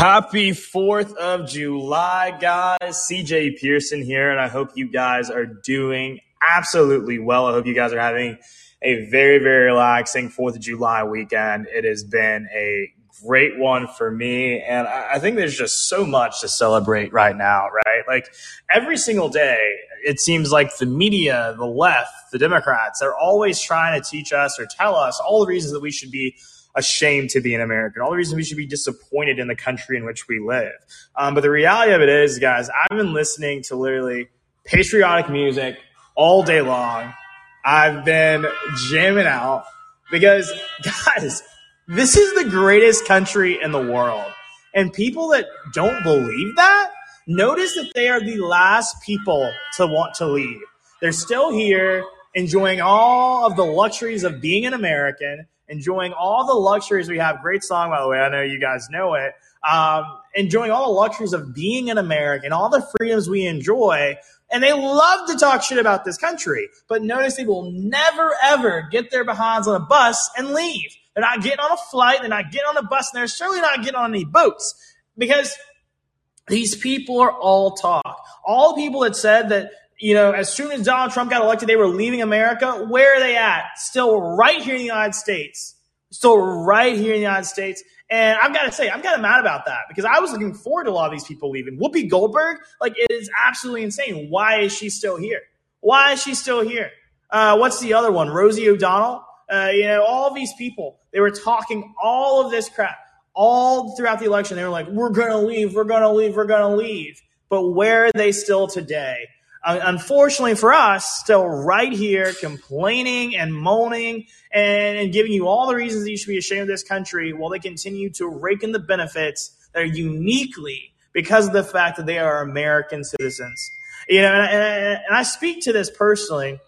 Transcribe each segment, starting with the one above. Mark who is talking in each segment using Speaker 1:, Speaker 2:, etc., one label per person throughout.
Speaker 1: Happy 4th of July, guys. CJ Pearson here, and I hope you guys are doing absolutely well. I hope you guys are having a very, very relaxing 4th of July weekend. It has been a great one for me, and I think there's just so much to celebrate right now, right? Like every single day, it seems like the media, the left, the Democrats, they're always trying to teach us or tell us all the reasons that we should be ashamed to be an American, all the reason we should be disappointed in the country in which we live. Um, but the reality of it is, guys, I've been listening to literally patriotic music all day long. I've been jamming out because, guys, this is the greatest country in the world. And people that don't believe that, notice that they are the last people to want to leave. They're still here enjoying all of the luxuries of being an American enjoying all the luxuries we have. Great song, by the way. I know you guys know it. Um, enjoying all the luxuries of being an American, all the freedoms we enjoy. And they love to talk shit about this country. But notice they will never, ever get their behinds on a bus and leave. They're not getting on a flight. They're not getting on a bus. And they're certainly not getting on any boats because these people are all talk. All the people that said that you know, as soon as Donald Trump got elected, they were leaving America. Where are they at? Still right here in the United States. Still right here in the United States. And I've got to say, I'm kind of mad about that because I was looking forward to a lot of these people leaving. Whoopi Goldberg, like, it is absolutely insane. Why is she still here? Why is she still here? Uh, what's the other one? Rosie O'Donnell. Uh, you know, all these people, they were talking all of this crap all throughout the election. They were like, we're going to leave, we're going to leave, we're going to leave. But where are they still today? Uh, unfortunately for us, still right here complaining and moaning and, and, giving you all the reasons that you should be ashamed of this country while they continue to rake in the benefits that are uniquely because of the fact that they are American citizens. You know, and, and, and I speak to this personally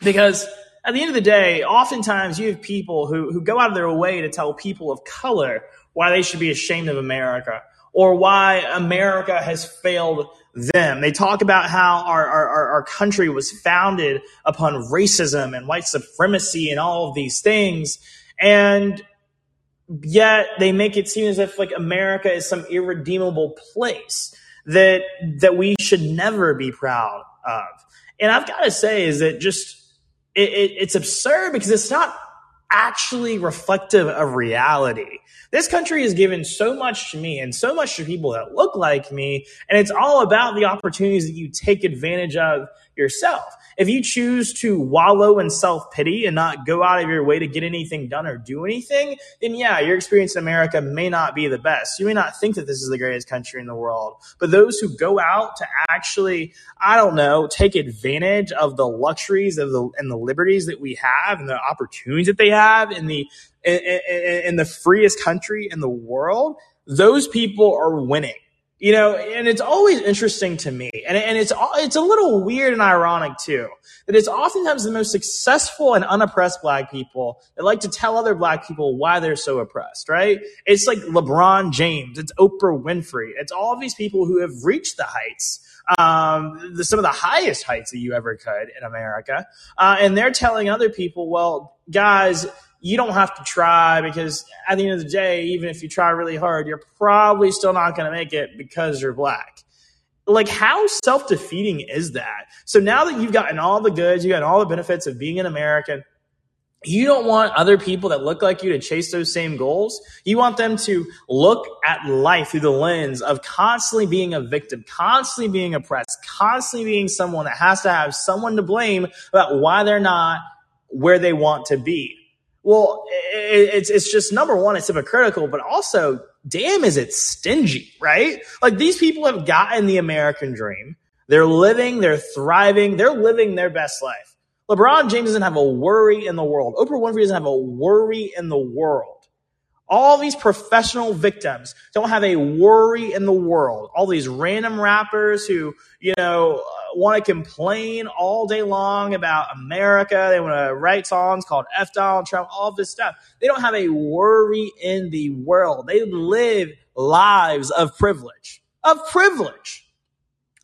Speaker 1: because at the end of the day, oftentimes you have people who, who go out of their way to tell people of color why they should be ashamed of America or why America has failed them. They talk about how our, our, our country was founded upon racism and white supremacy and all of these things. And yet they make it seem as if like America is some irredeemable place that, that we should never be proud of. And I've got to say is that just, it, it, it's absurd because it's not actually reflective of reality. This country has given so much to me and so much to people that look like me. And it's all about the opportunities that you take advantage of yourself. If you choose to wallow in self pity and not go out of your way to get anything done or do anything, then yeah, your experience in America may not be the best. You may not think that this is the greatest country in the world, but those who go out to actually, I don't know, take advantage of the luxuries of the and the liberties that we have and the opportunities that they have in the in, in, in the freest country in the world, those people are winning you know, and it's always interesting to me, and, and it's it's a little weird and ironic too that it's oftentimes the most successful and unoppressed black people that like to tell other black people why they're so oppressed, right? It's like LeBron James, it's Oprah Winfrey, it's all of these people who have reached the heights, um, the, some of the highest heights that you ever could in America, uh, and they're telling other people, well, guys you don't have to try because at the end of the day, even if you try really hard, you're probably still not going to make it because you're black. Like, how self defeating is that? So now that you've gotten all the goods, you got all the benefits of being an American, you don't want other people that look like you to chase those same goals. You want them to look at life through the lens of constantly being a victim, constantly being oppressed, constantly being someone that has to have someone to blame about why they're not where they want to be. Well, it's it's just number one, it's hypocritical, but also, damn, is it stingy, right? Like these people have gotten the American dream. They're living, they're thriving, they're living their best life. LeBron James doesn't have a worry in the world. Oprah Winfrey doesn't have a worry in the world. All these professional victims don't have a worry in the world. All these random rappers who, you know, want to complain all day long about America. They want to write songs called F Donald Trump, all this stuff. They don't have a worry in the world. They live lives of privilege, of privilege.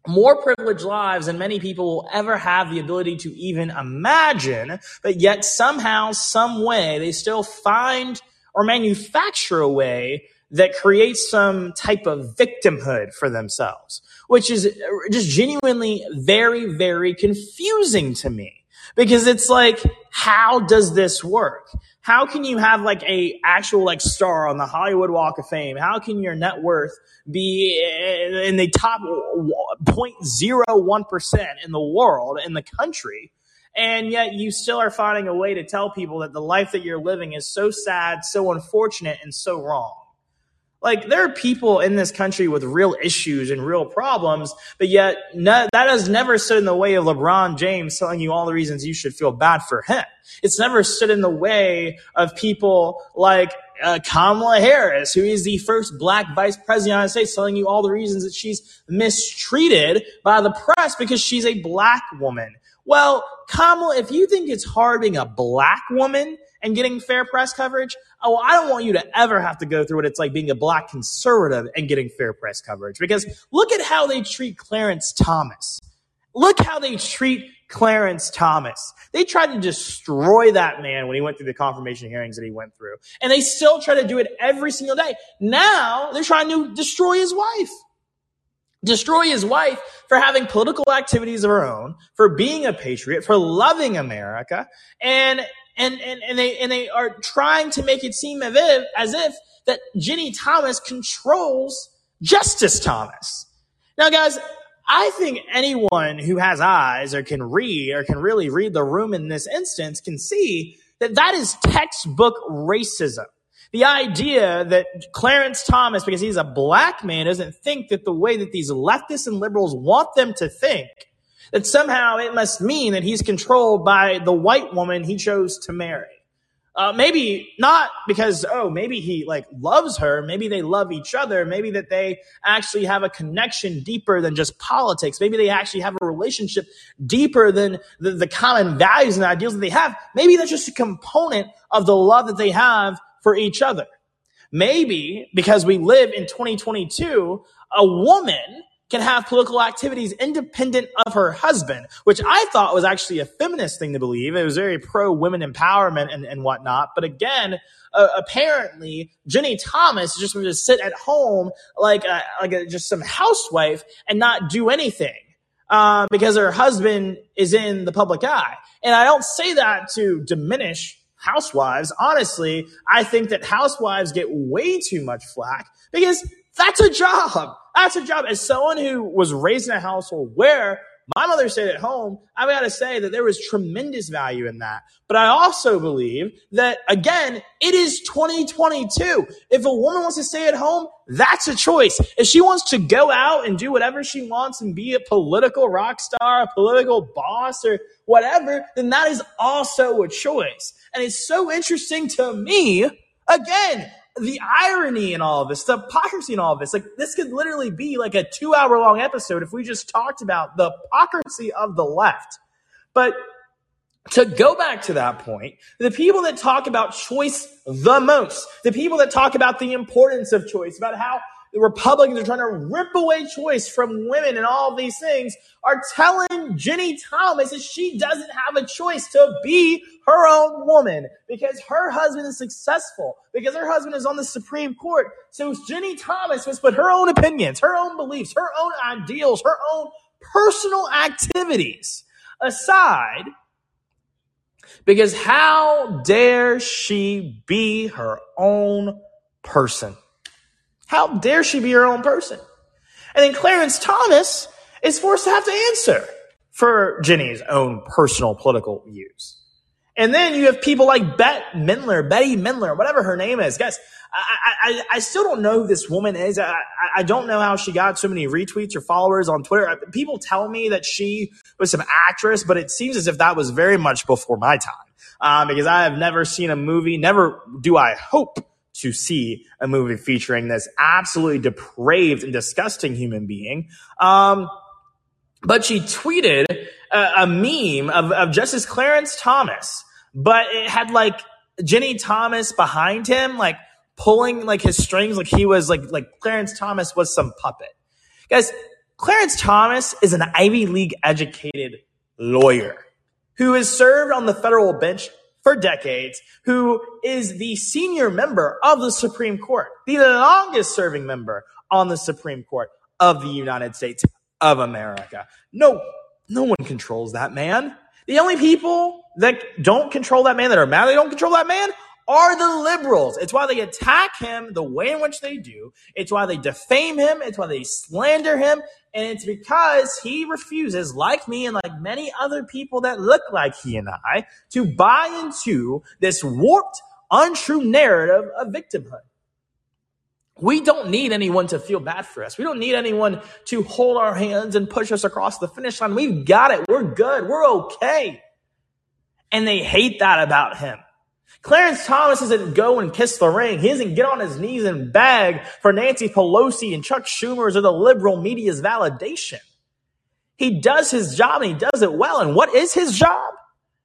Speaker 1: More privileged lives than many people will ever have the ability to even imagine, but yet somehow, some way, they still find or manufacture a way that creates some type of victimhood for themselves, which is just genuinely very, very confusing to me. Because it's like, how does this work? How can you have like a actual like star on the Hollywood Walk of Fame? How can your net worth be in the top 0.01% in the world, in the country? And yet you still are finding a way to tell people that the life that you're living is so sad, so unfortunate, and so wrong. Like there are people in this country with real issues and real problems, but yet no, that has never stood in the way of LeBron James telling you all the reasons you should feel bad for him. It's never stood in the way of people like uh, Kamala Harris, who is the first black vice president of the United States, telling you all the reasons that she's mistreated by the press because she's a black woman. Well, Kamala, if you think it's hard being a black woman and getting fair press coverage, oh, I don't want you to ever have to go through what it's like being a black conservative and getting fair press coverage. Because look at how they treat Clarence Thomas. Look how they treat Clarence Thomas. They tried to destroy that man when he went through the confirmation hearings that he went through. And they still try to do it every single day. Now they're trying to destroy his wife destroy his wife for having political activities of her own, for being a patriot, for loving America, and and and, and they and they are trying to make it seem as if as if that Ginni Thomas controls Justice Thomas. Now, guys, I think anyone who has eyes or can read or can really read the room in this instance can see that that is textbook racism. The idea that Clarence Thomas, because he's a black man, doesn't think that the way that these leftists and liberals want them to think, that somehow it must mean that he's controlled by the white woman he chose to marry. Uh, maybe not because, oh, maybe he like loves her. Maybe they love each other. Maybe that they actually have a connection deeper than just politics. Maybe they actually have a relationship deeper than the, the common values and ideals that they have. Maybe that's just a component of the love that they have for each other. Maybe because we live in 2022, a woman can have political activities independent of her husband, which I thought was actually a feminist thing to believe. It was very pro women empowerment and, and whatnot. But again, uh, apparently Ginni Thomas just going to sit at home like a, like a, just some housewife and not do anything. Uh, because her husband is in the public eye. And I don't say that to diminish housewives. Honestly, I think that housewives get way too much flack because that's a job. That's a job. As someone who was raised in a household where my mother stayed at home, I've got to say that there was tremendous value in that. But I also believe that, again, it is 2022. If a woman wants to stay at home, that's a choice. If she wants to go out and do whatever she wants and be a political rock star, a political boss, or whatever, then that is also a choice. And it's so interesting to me, again, the irony in all of this, the hypocrisy in all of this. Like, this could literally be like a two hour long episode if we just talked about the hypocrisy of the left. But to go back to that point, the people that talk about choice the most, the people that talk about the importance of choice, about how the Republicans are trying to rip away choice from women and all these things are telling Ginni Thomas that she doesn't have a choice to be her own woman because her husband is successful, because her husband is on the Supreme Court. So Ginni Thomas must put her own opinions, her own beliefs, her own ideals, her own personal activities aside because how dare she be her own person? How dare she be her own person? And then Clarence Thomas is forced to have to answer for Ginni's own personal political views. And then you have people like Bet Mindler, Betty Mindler, whatever her name is. Guys, I, I, I still don't know who this woman is. I, I don't know how she got so many retweets or followers on Twitter. People tell me that she was some actress, but it seems as if that was very much before my time. Uh, because I have never seen a movie, never do I hope to see a movie featuring this absolutely depraved and disgusting human being. Um, but she tweeted a, a meme of, of Justice Clarence Thomas, but it had like Ginni Thomas behind him, like pulling like his strings, like he was like like Clarence Thomas was some puppet. Guys, Clarence Thomas is an Ivy League educated lawyer who has served on the federal bench for decades, who is the senior member of the Supreme Court, the longest serving member on the Supreme Court of the United States of America. No, no one controls that man. The only people that don't control that man, that are mad they don't control that man, are the liberals. It's why they attack him the way in which they do. It's why they defame him. It's why they slander him. And it's because he refuses, like me and like many other people that look like he and I, to buy into this warped, untrue narrative of victimhood. We don't need anyone to feel bad for us. We don't need anyone to hold our hands and push us across the finish line. We've got it. We're good. We're okay. And they hate that about him. Clarence Thomas doesn't go and kiss the ring. He doesn't get on his knees and beg for Nancy Pelosi and Chuck Schumer's or the liberal media's validation. He does his job and he does it well. And what is his job?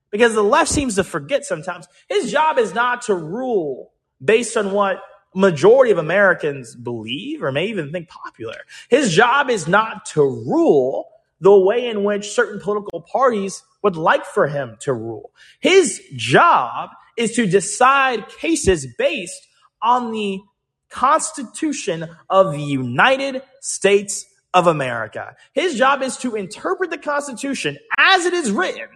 Speaker 1: Because the left seems to forget sometimes. His job is not to rule based on what majority of Americans believe or may even think popular. His job is not to rule the way in which certain political parties would like for him to rule. His job is to decide cases based on the Constitution of the United States of America. His job is to interpret the Constitution as it is written,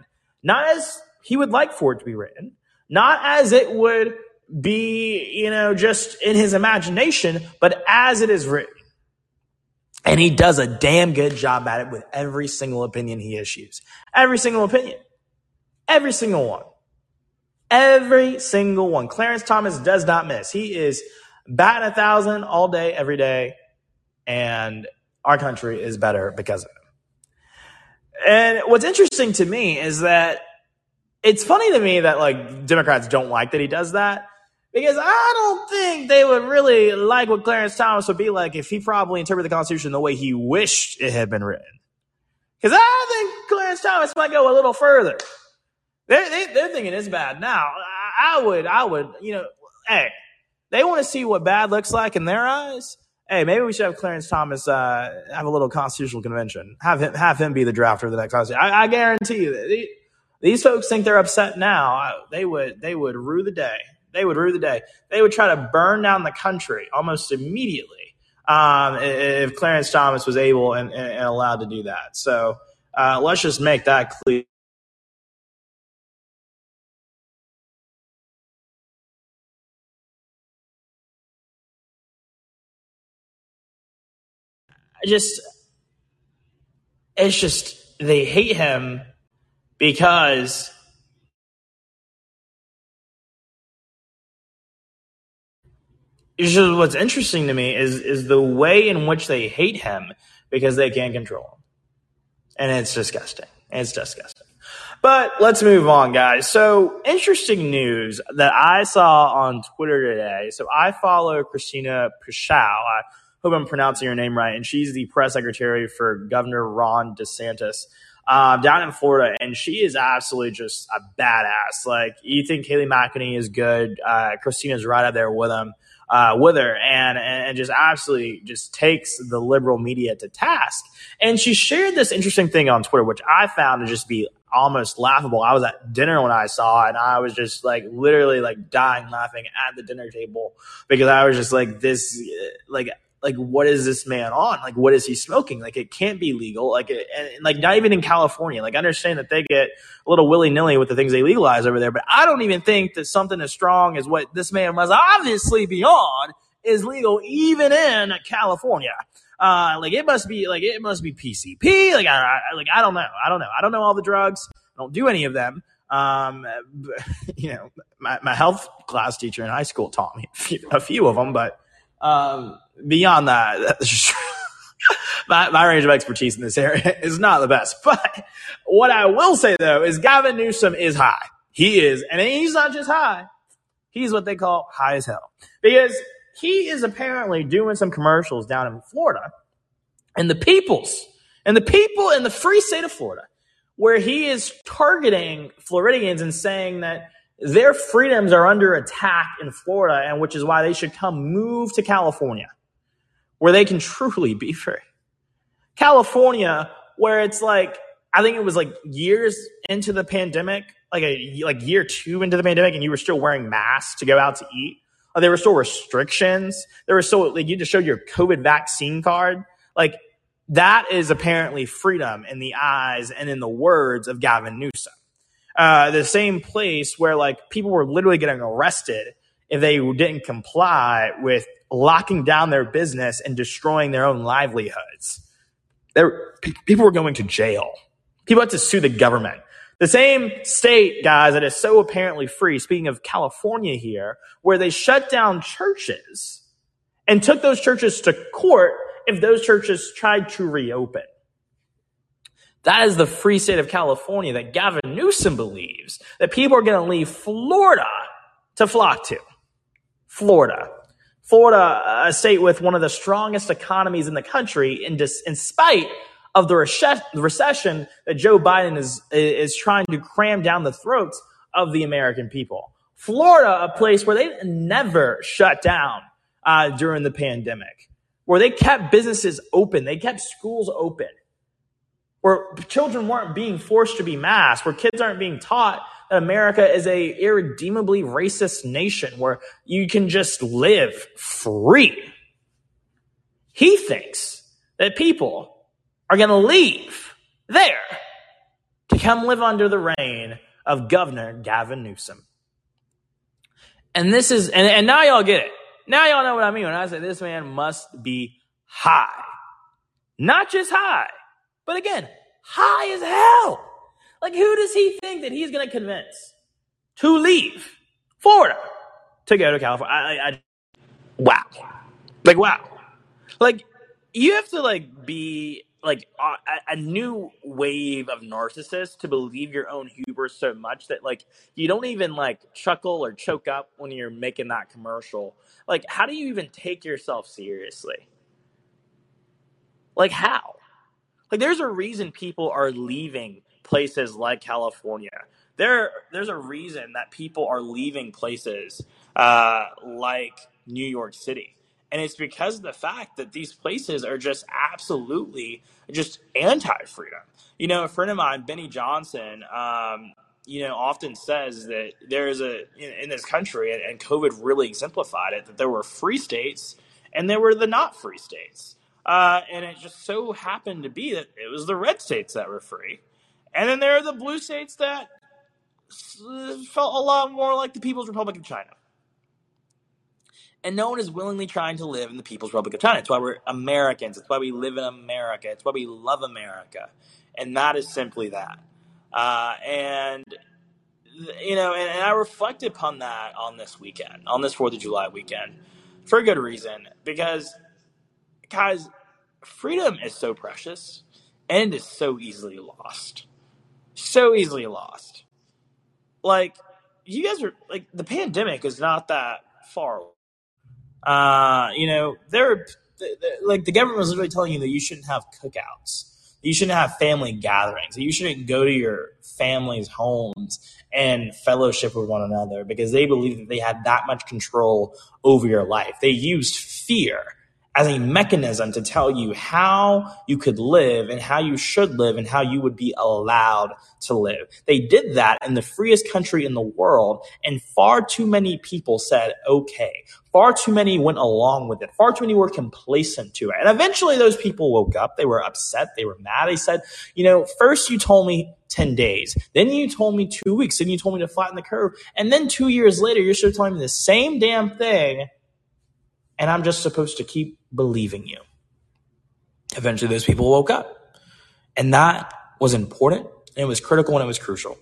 Speaker 1: not as he would like for it to be written, not as it would be, you know, just in his imagination, but as it is written. And he does a damn good job at it with every single opinion he issues. Every single opinion. Every single one. Every single one. Clarence Thomas does not miss. He is batting a thousand all day, every day. And our country is better because of him. And what's interesting to me is that it's funny to me that like Democrats don't like that he does that because I don't think they would really like what Clarence Thomas would be like if he probably interpreted the Constitution the way he wished it had been written. Because I think Clarence Thomas might go a little further. They're, they, they're thinking it's bad now. I, I would, I would, you know, hey, they want to see what bad looks like in their eyes. Hey, maybe we should have Clarence Thomas uh, have a little constitutional convention. Have him, have him be the drafter of the next constitution. I, I guarantee you that they, these folks think they're upset now. They would, they would rue the day they would rue the day. They would try to burn down the country almost immediately um, if Clarence Thomas was able and, and allowed to do that. So uh, let's just make that clear. Just, it's just, they hate him because it's just what's interesting to me is is the way in which they hate him because they can't control him. And it's disgusting. It's disgusting. But let's move on, guys. So interesting news that I saw on Twitter today. So I follow Christina Pushaw. I hope I'm pronouncing your name right. And she's the press secretary for Governor Ron DeSantis. Um, down in Florida, and she is absolutely just a badass. Like you think Kayleigh McEnany is good, uh, Christina's right up there with him uh, with her and, and just absolutely just takes the liberal media to task. And she shared this interesting thing on Twitter, which I found to just be almost laughable. I was at dinner when I saw it and I was just like literally like dying laughing at the dinner table because I was just like this, like like what is this man on? Like what is he smoking? Like it can't be legal. Like it, and, like not even in california. Like i understand that they get a little willy-nilly with the things they legalize over there but i don't even think that something as strong as what this man was obviously beyond is legal even in california. Uh like it must be like it must be pcp like i, I like i don't know. I don't know. I don't know all the drugs. I don't do any of them. Um, but, you know, my, my health class teacher in high school taught me a few, a few of them, but um, beyond that, my, my range of expertise in this area is not the best. But what I will say though is Gavin Newsom is high. He is, and he's not just high. He's what they call high as hell because he is apparently doing some commercials down in Florida and the peoples and the people in the free state of Florida where he is targeting Floridians and saying that their freedoms are under attack in Florida, and which is why they should come move to California, where they can truly be free. California, where it's like, I think it was like years into the pandemic like a like year two into the pandemic and you were still wearing masks to go out to eat. Uh, there were still restrictions. There were still like you just showed your COVID vaccine card. Like that is apparently freedom in the eyes and in the words of Gavin Newsom. Uh, the same place where like people were literally getting arrested if they didn't comply with locking down their business and destroying their own livelihoods. There, people were going to jail. People had to sue the government. The same state, guys, that is so apparently free, speaking of California here, where they shut down churches and took those churches to court if those churches tried to reopen. That is the free state of California that Gavin Newsom believes that people are going to leave Florida to flock to. Florida. Florida, a state with one of the strongest economies in the country, in, dis, in spite of the, the recession that Joe Biden is, is trying to cram down the throats of the American people. Florida, a place where they never shut down uh, during the pandemic, where they kept businesses open, they kept schools open, where children weren't being forced to be masked, where kids aren't being taught that America is a irredeemably racist nation where you can just live free. He thinks that people are going to leave there to come live under the reign of Governor Gavin Newsom. And this is, and, and now y'all get it. Now y'all know what I mean when I say this man must be high. Not just high, but again, high as hell. Like, who does he think that he's going to convince to leave Florida to go to California? I, I, wow. Like, wow. Like, you have to, like, be like a, a, new wave of narcissists to believe your own hubris so much that like you don't even like chuckle or choke up when you're making that commercial. Like, how do you even take yourself seriously? Like, how? Like, there's a reason people are leaving places like California. There, there's a reason that people are leaving places uh, like New York City and it's because of the fact that these places are just absolutely just anti-freedom. You know, a friend of mine, Benny Johnson, um, you know, often says that there is a in, in this country, and, and, COVID really exemplified it, that there were free states and there were the not free states. Uh, and it just so happened to be that it was the red states that were free, and then there are the blue states that felt a lot more like the People's Republic of China and no one is willingly trying to live in the People's Republic of China. It's why we're Americans. It's why we live in America. It's why we love America, and that is simply that. Uh, and you know, and, and I reflected upon that on this weekend, on this Fourth of July weekend, for a good reason. Because, guys, freedom is so precious and is so easily lost, so easily lost. Like you guys are like the pandemic is not that far. Away uh, you know, there are, like the government was literally telling you that you shouldn't have cookouts, you shouldn't have family gatherings, you shouldn't go to your family's homes and fellowship with one another because they believe that they had that much control over your life. They used fear as a mechanism to tell you how you could live and how you should live and how you would be allowed to live. They did that in the freest country in the world, and far too many people said, okay. Far too many went along with it. Far too many were complacent to it. And eventually those people woke up. They were upset. They were mad. They said, you know, first you told me 10 days. Then you told me two weeks. Then you told me to flatten the curve. And then two years later, you're still telling me the same damn thing and I'm just supposed to keep believing you. Eventually, those people woke up. And that was important, and it was critical, and it was crucial.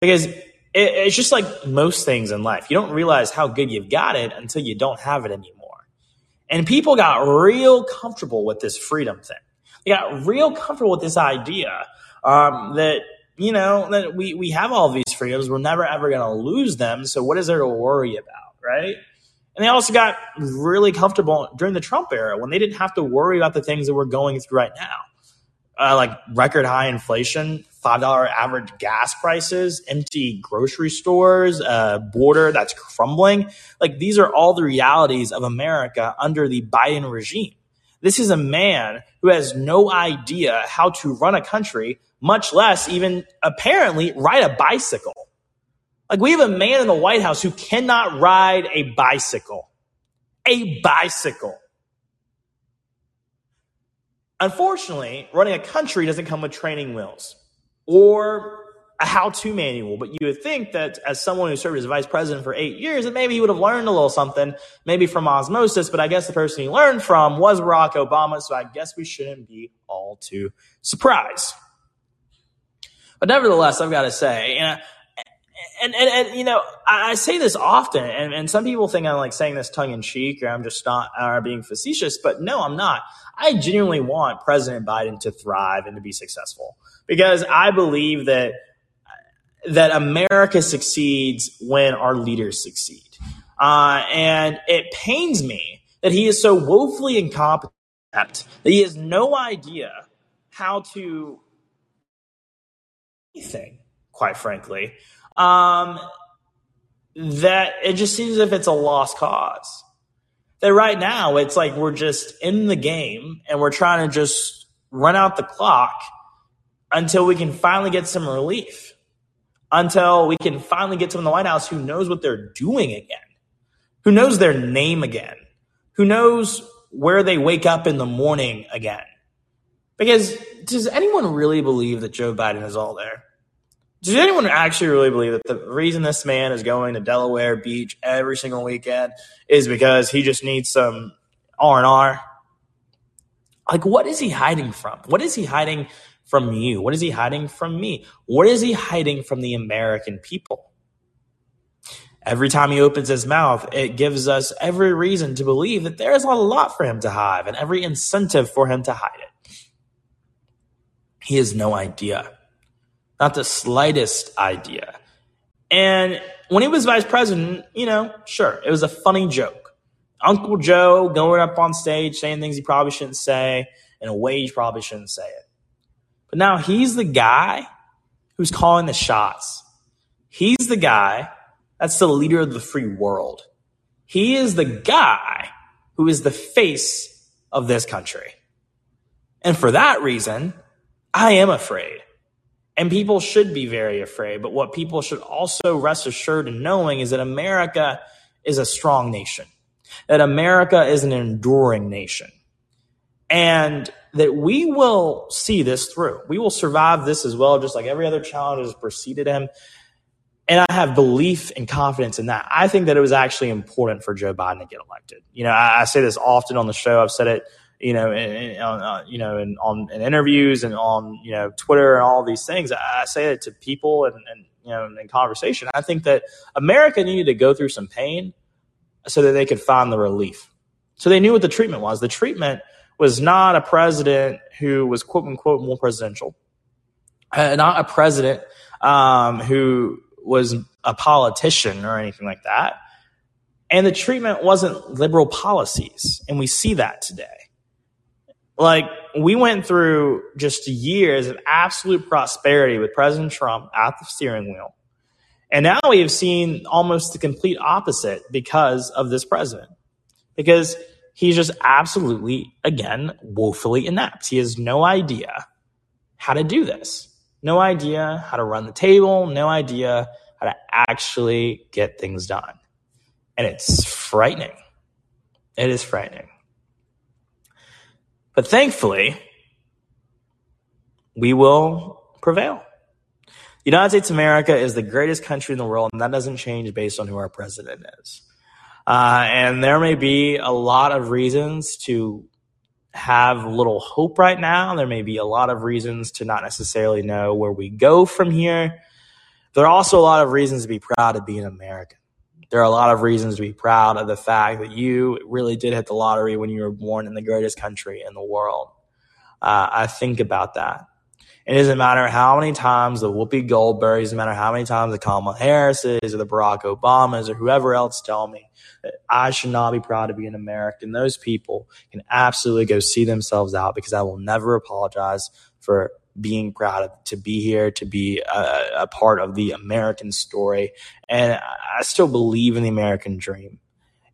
Speaker 1: Because it, it's just like most things in life. You don't realize how good you've got it until you don't have it anymore. And people got real comfortable with this freedom thing. They got real comfortable with this idea um, that you know that we we have all these freedoms. We're never ever going to lose them. So what is there to worry about, right? And they also got really comfortable during the Trump era when they didn't have to worry about the things that we're going through right now. Uh, like record high inflation, $5 average gas prices, empty grocery stores, uh, border that's crumbling. Like these are all the realities of America under the Biden regime. This is a man who has no idea how to run a country, much less even apparently ride a bicycle. Like we have a man in the White House who cannot ride a bicycle. A bicycle. Unfortunately, running a country doesn't come with training wheels or a how to manual, but you would think that as someone who served as vice president for eight years, that maybe he would have learned a little something, maybe from osmosis, but I guess the person he learned from was Barack Obama, so I guess we shouldn't be all too surprised. But nevertheless, I've got to say, and, and, and, you know, I, I say this often, and, and some people think I'm like saying this tongue in cheek or I'm just not or being facetious, but no, I'm not. I genuinely want President Biden to thrive and to be successful because I believe that that America succeeds when our leaders succeed. Uh, and it pains me that he is so woefully incompetent that he has no idea how to anything, quite frankly. Um, that it just seems as if it's a lost cause. That right now it's like we're just in the game and we're trying to just run out the clock until we can finally get some relief, until we can finally get someone in the White House who knows what they're doing again, who knows their name again, who knows where they wake up in the morning again. Because does anyone really believe that Joe Biden is all there? Does anyone actually really believe that the reason this man is going to Delaware Beach every single weekend is because he just needs some R and R? Like, what is he hiding from? What is he hiding from you? What is he hiding from me? What is he hiding from the American people? Every time he opens his mouth, it gives us every reason to believe that there is a lot for him to hide and every incentive for him to hide it. He has no idea, not the slightest idea. And when he was vice president, you know, sure, it was a funny joke. Uncle Joe going up on stage saying things he probably shouldn't say in a way he probably shouldn't say it. But now he's the guy who's calling the shots. He's the guy that's the leader of the free world. He is the guy who is the face of this country. And for that reason, I am afraid. And people should be very afraid. But what people should also rest assured in knowing is that America is a strong nation, that America is an enduring nation, and that we will see this through. We will survive this as well, just like every other challenge has preceded him. And I have belief and confidence in that. I think that it was actually important for Joe Biden to get elected. You know, I, I say this often on the show. I've said it, you know, in, in, uh, you know, in, on in interviews and on you know Twitter and all these things. I, I say it to people and, and you know in conversation. I think that America needed to go through some pain so that they could find the relief. So they knew what the treatment was. The treatment was not a president who was quote unquote more presidential, uh, not a president um, who was a politician or anything like that. And the treatment wasn't liberal policies. And we see that today. Like, we went through just years of absolute prosperity with President Trump at the steering wheel. And now we have seen almost the complete opposite because of this president. Because he's just absolutely, again, woefully inept. He has no idea how to do this no idea how to run the table, no idea how to actually get things done. And it's frightening. It is frightening. But thankfully, we will prevail. The United States of America is the greatest country in the world, and that doesn't change based on who our president is. Uh, and there may be a lot of reasons to have little hope right now. There may be a lot of reasons to not necessarily know where we go from here. There are also a lot of reasons to be proud of being American. There are a lot of reasons to be proud of the fact that you really did hit the lottery when you were born in the greatest country in the world. Uh, I think about that. It doesn't matter how many times the Whoopi Goldberg, it doesn't matter how many times the Kamala Harrises or the Barack Obamas or whoever else tell me that I should not be proud to be an American. Those people can absolutely go see themselves out because I will never apologize for being proud to be here, to be a, a part of the American story. And I still believe in the American dream.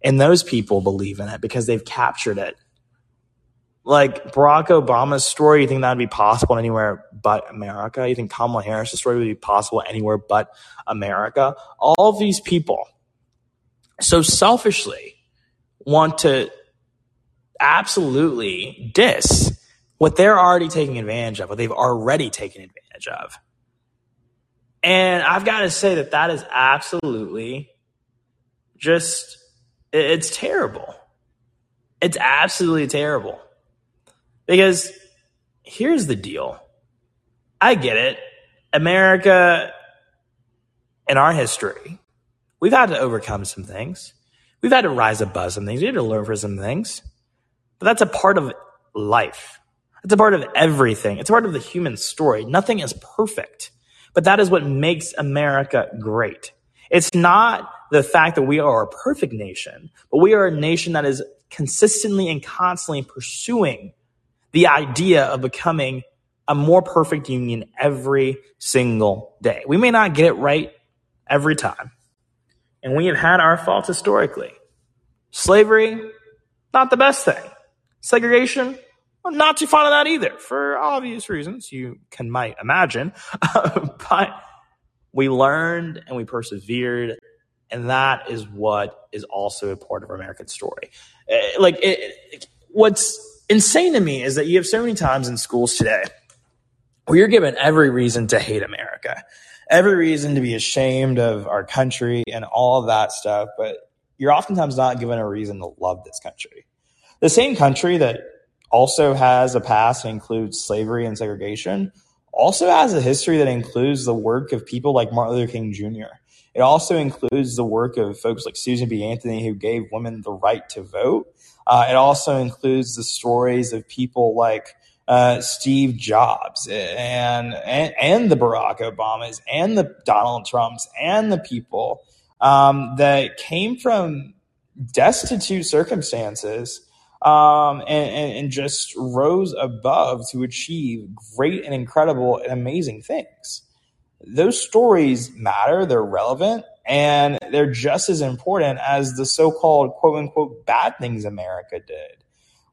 Speaker 1: And those people believe in it because they've captured it like Barack Obama's story, you think that would be possible anywhere but America? You think Kamala Harris' story would be possible anywhere but America? All of these people so selfishly want to absolutely diss what they're already taking advantage of, what they've already taken advantage of. And I've got to say that that is absolutely just, it's terrible. It's absolutely terrible. Because here's the deal I get it. America, in our history, we've had to overcome some things. We've had to rise above some things. We had to learn from some things. But that's a part of life. It's a part of everything. It's a part of the human story. Nothing is perfect, but that is what makes America great. It's not the fact that we are a perfect nation, but we are a nation that is consistently and constantly pursuing the idea of becoming a more perfect union every single day. We may not get it right every time, and we have had our faults historically. Slavery, not the best thing. Segregation, well, not too fond of that either, for obvious reasons you can might imagine. but we learned and we persevered, and that is what is also a part of our American story. Eh, like, it, it, what's insane to me is that you have so many times in schools today where you're given every reason to hate America, every reason to be ashamed of our country and all of that stuff, but you're oftentimes not given a reason to love this country. The same country that also has a past that includes slavery and segregation, also has a history that includes the work of people like Martin Luther King Jr. It also includes the work of folks like Susan B. Anthony, who gave women the right to vote. Uh, it also includes the stories of people like uh, Steve Jobs and, and, and the Barack Obamas and the Donald Trumps and the people um, that came from destitute circumstances um, and, and, and just rose above to achieve great and incredible and amazing things. Those stories matter, they're relevant, and they're just as important as the so called quote unquote bad things America did.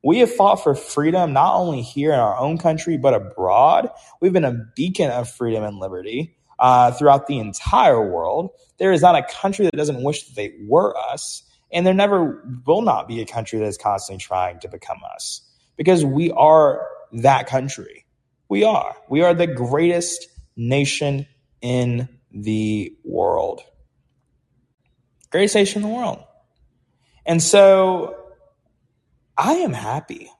Speaker 1: We have fought for freedom not only here in our own country, but abroad. We've been a beacon of freedom and liberty uh, throughout the entire world. There is not a country that doesn't wish that they were us. And there never will not be a country that is constantly trying to become us because we are that country. We are. We are the greatest nation in the world. Greatest nation in the world. And so I am happy.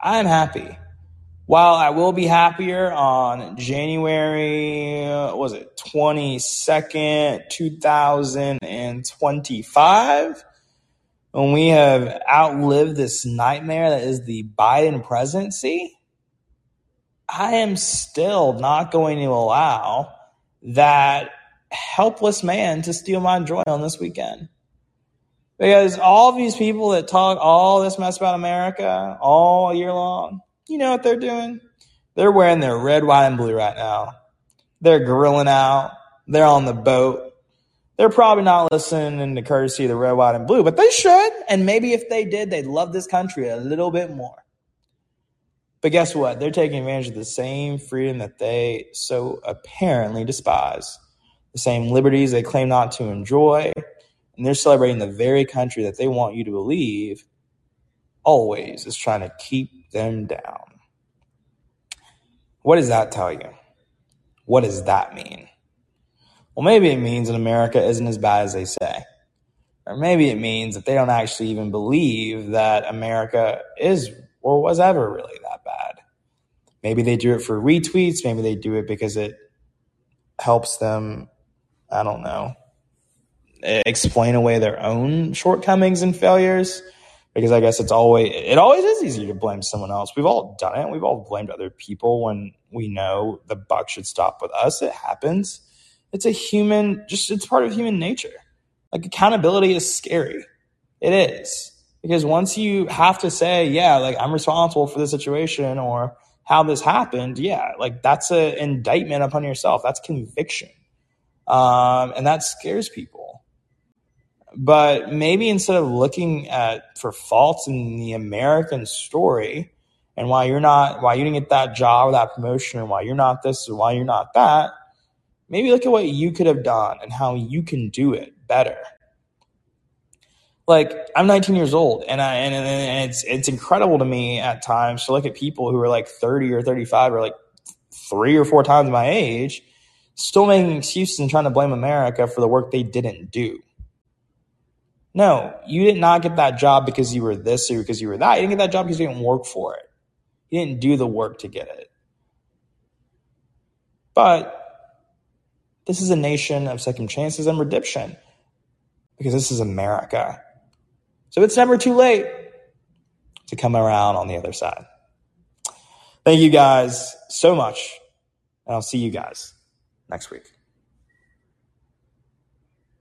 Speaker 1: I am happy. While I will be happier on January, uh, was it 22nd, 2025, when we have outlived this nightmare that is the Biden presidency, I am still not going to allow that helpless man to steal my joy on this weekend. Because all these people that talk all this mess about America all year long, you know what they're doing? They're wearing their red, white, and blue right now. They're grilling out. They're on the boat. They're probably not listening to courtesy of the red, white, and blue, but they should. And maybe if they did, they'd love this country a little bit more. But guess what? They're taking advantage of the same freedom that they so apparently despise, the same liberties they claim not to enjoy. And they're celebrating the very country that they want you to believe always is trying to keep them down. What does that tell you? What does that mean? Well, maybe it means that America isn't as bad as they say. Or maybe it means that they don't actually even believe that America is or was ever really that bad. Maybe they do it for retweets. Maybe they do it because it helps them, I don't know, explain away their own shortcomings and failures because I guess it's always it always is easier to blame someone else. We've all done it. We've all blamed other people when we know the buck should stop with us. It happens. It's a human just it's part of human nature. Like accountability is scary. It is. Because once you have to say, yeah, like I'm responsible for the situation or how this happened, yeah, like that's an indictment upon yourself. That's conviction. Um, and that scares people. But maybe instead of looking at for faults in the American story, and why you're not, why you didn't get that job or that promotion, or why you're not this or why you're not that, maybe look at what you could have done and how you can do it better. Like I'm 19 years old, and I and, and it's it's incredible to me at times to look at people who are like 30 or 35 or like three or four times my age, still making excuses and trying to blame America for the work they didn't do. No, you did not get that job because you were this or because you were that. You didn't get that job because you didn't work for it. You didn't do the work to get it. But this is a nation of second chances and redemption because this is America. So it's never too late to come around on the other side. Thank you guys so much. And I'll see you guys next week.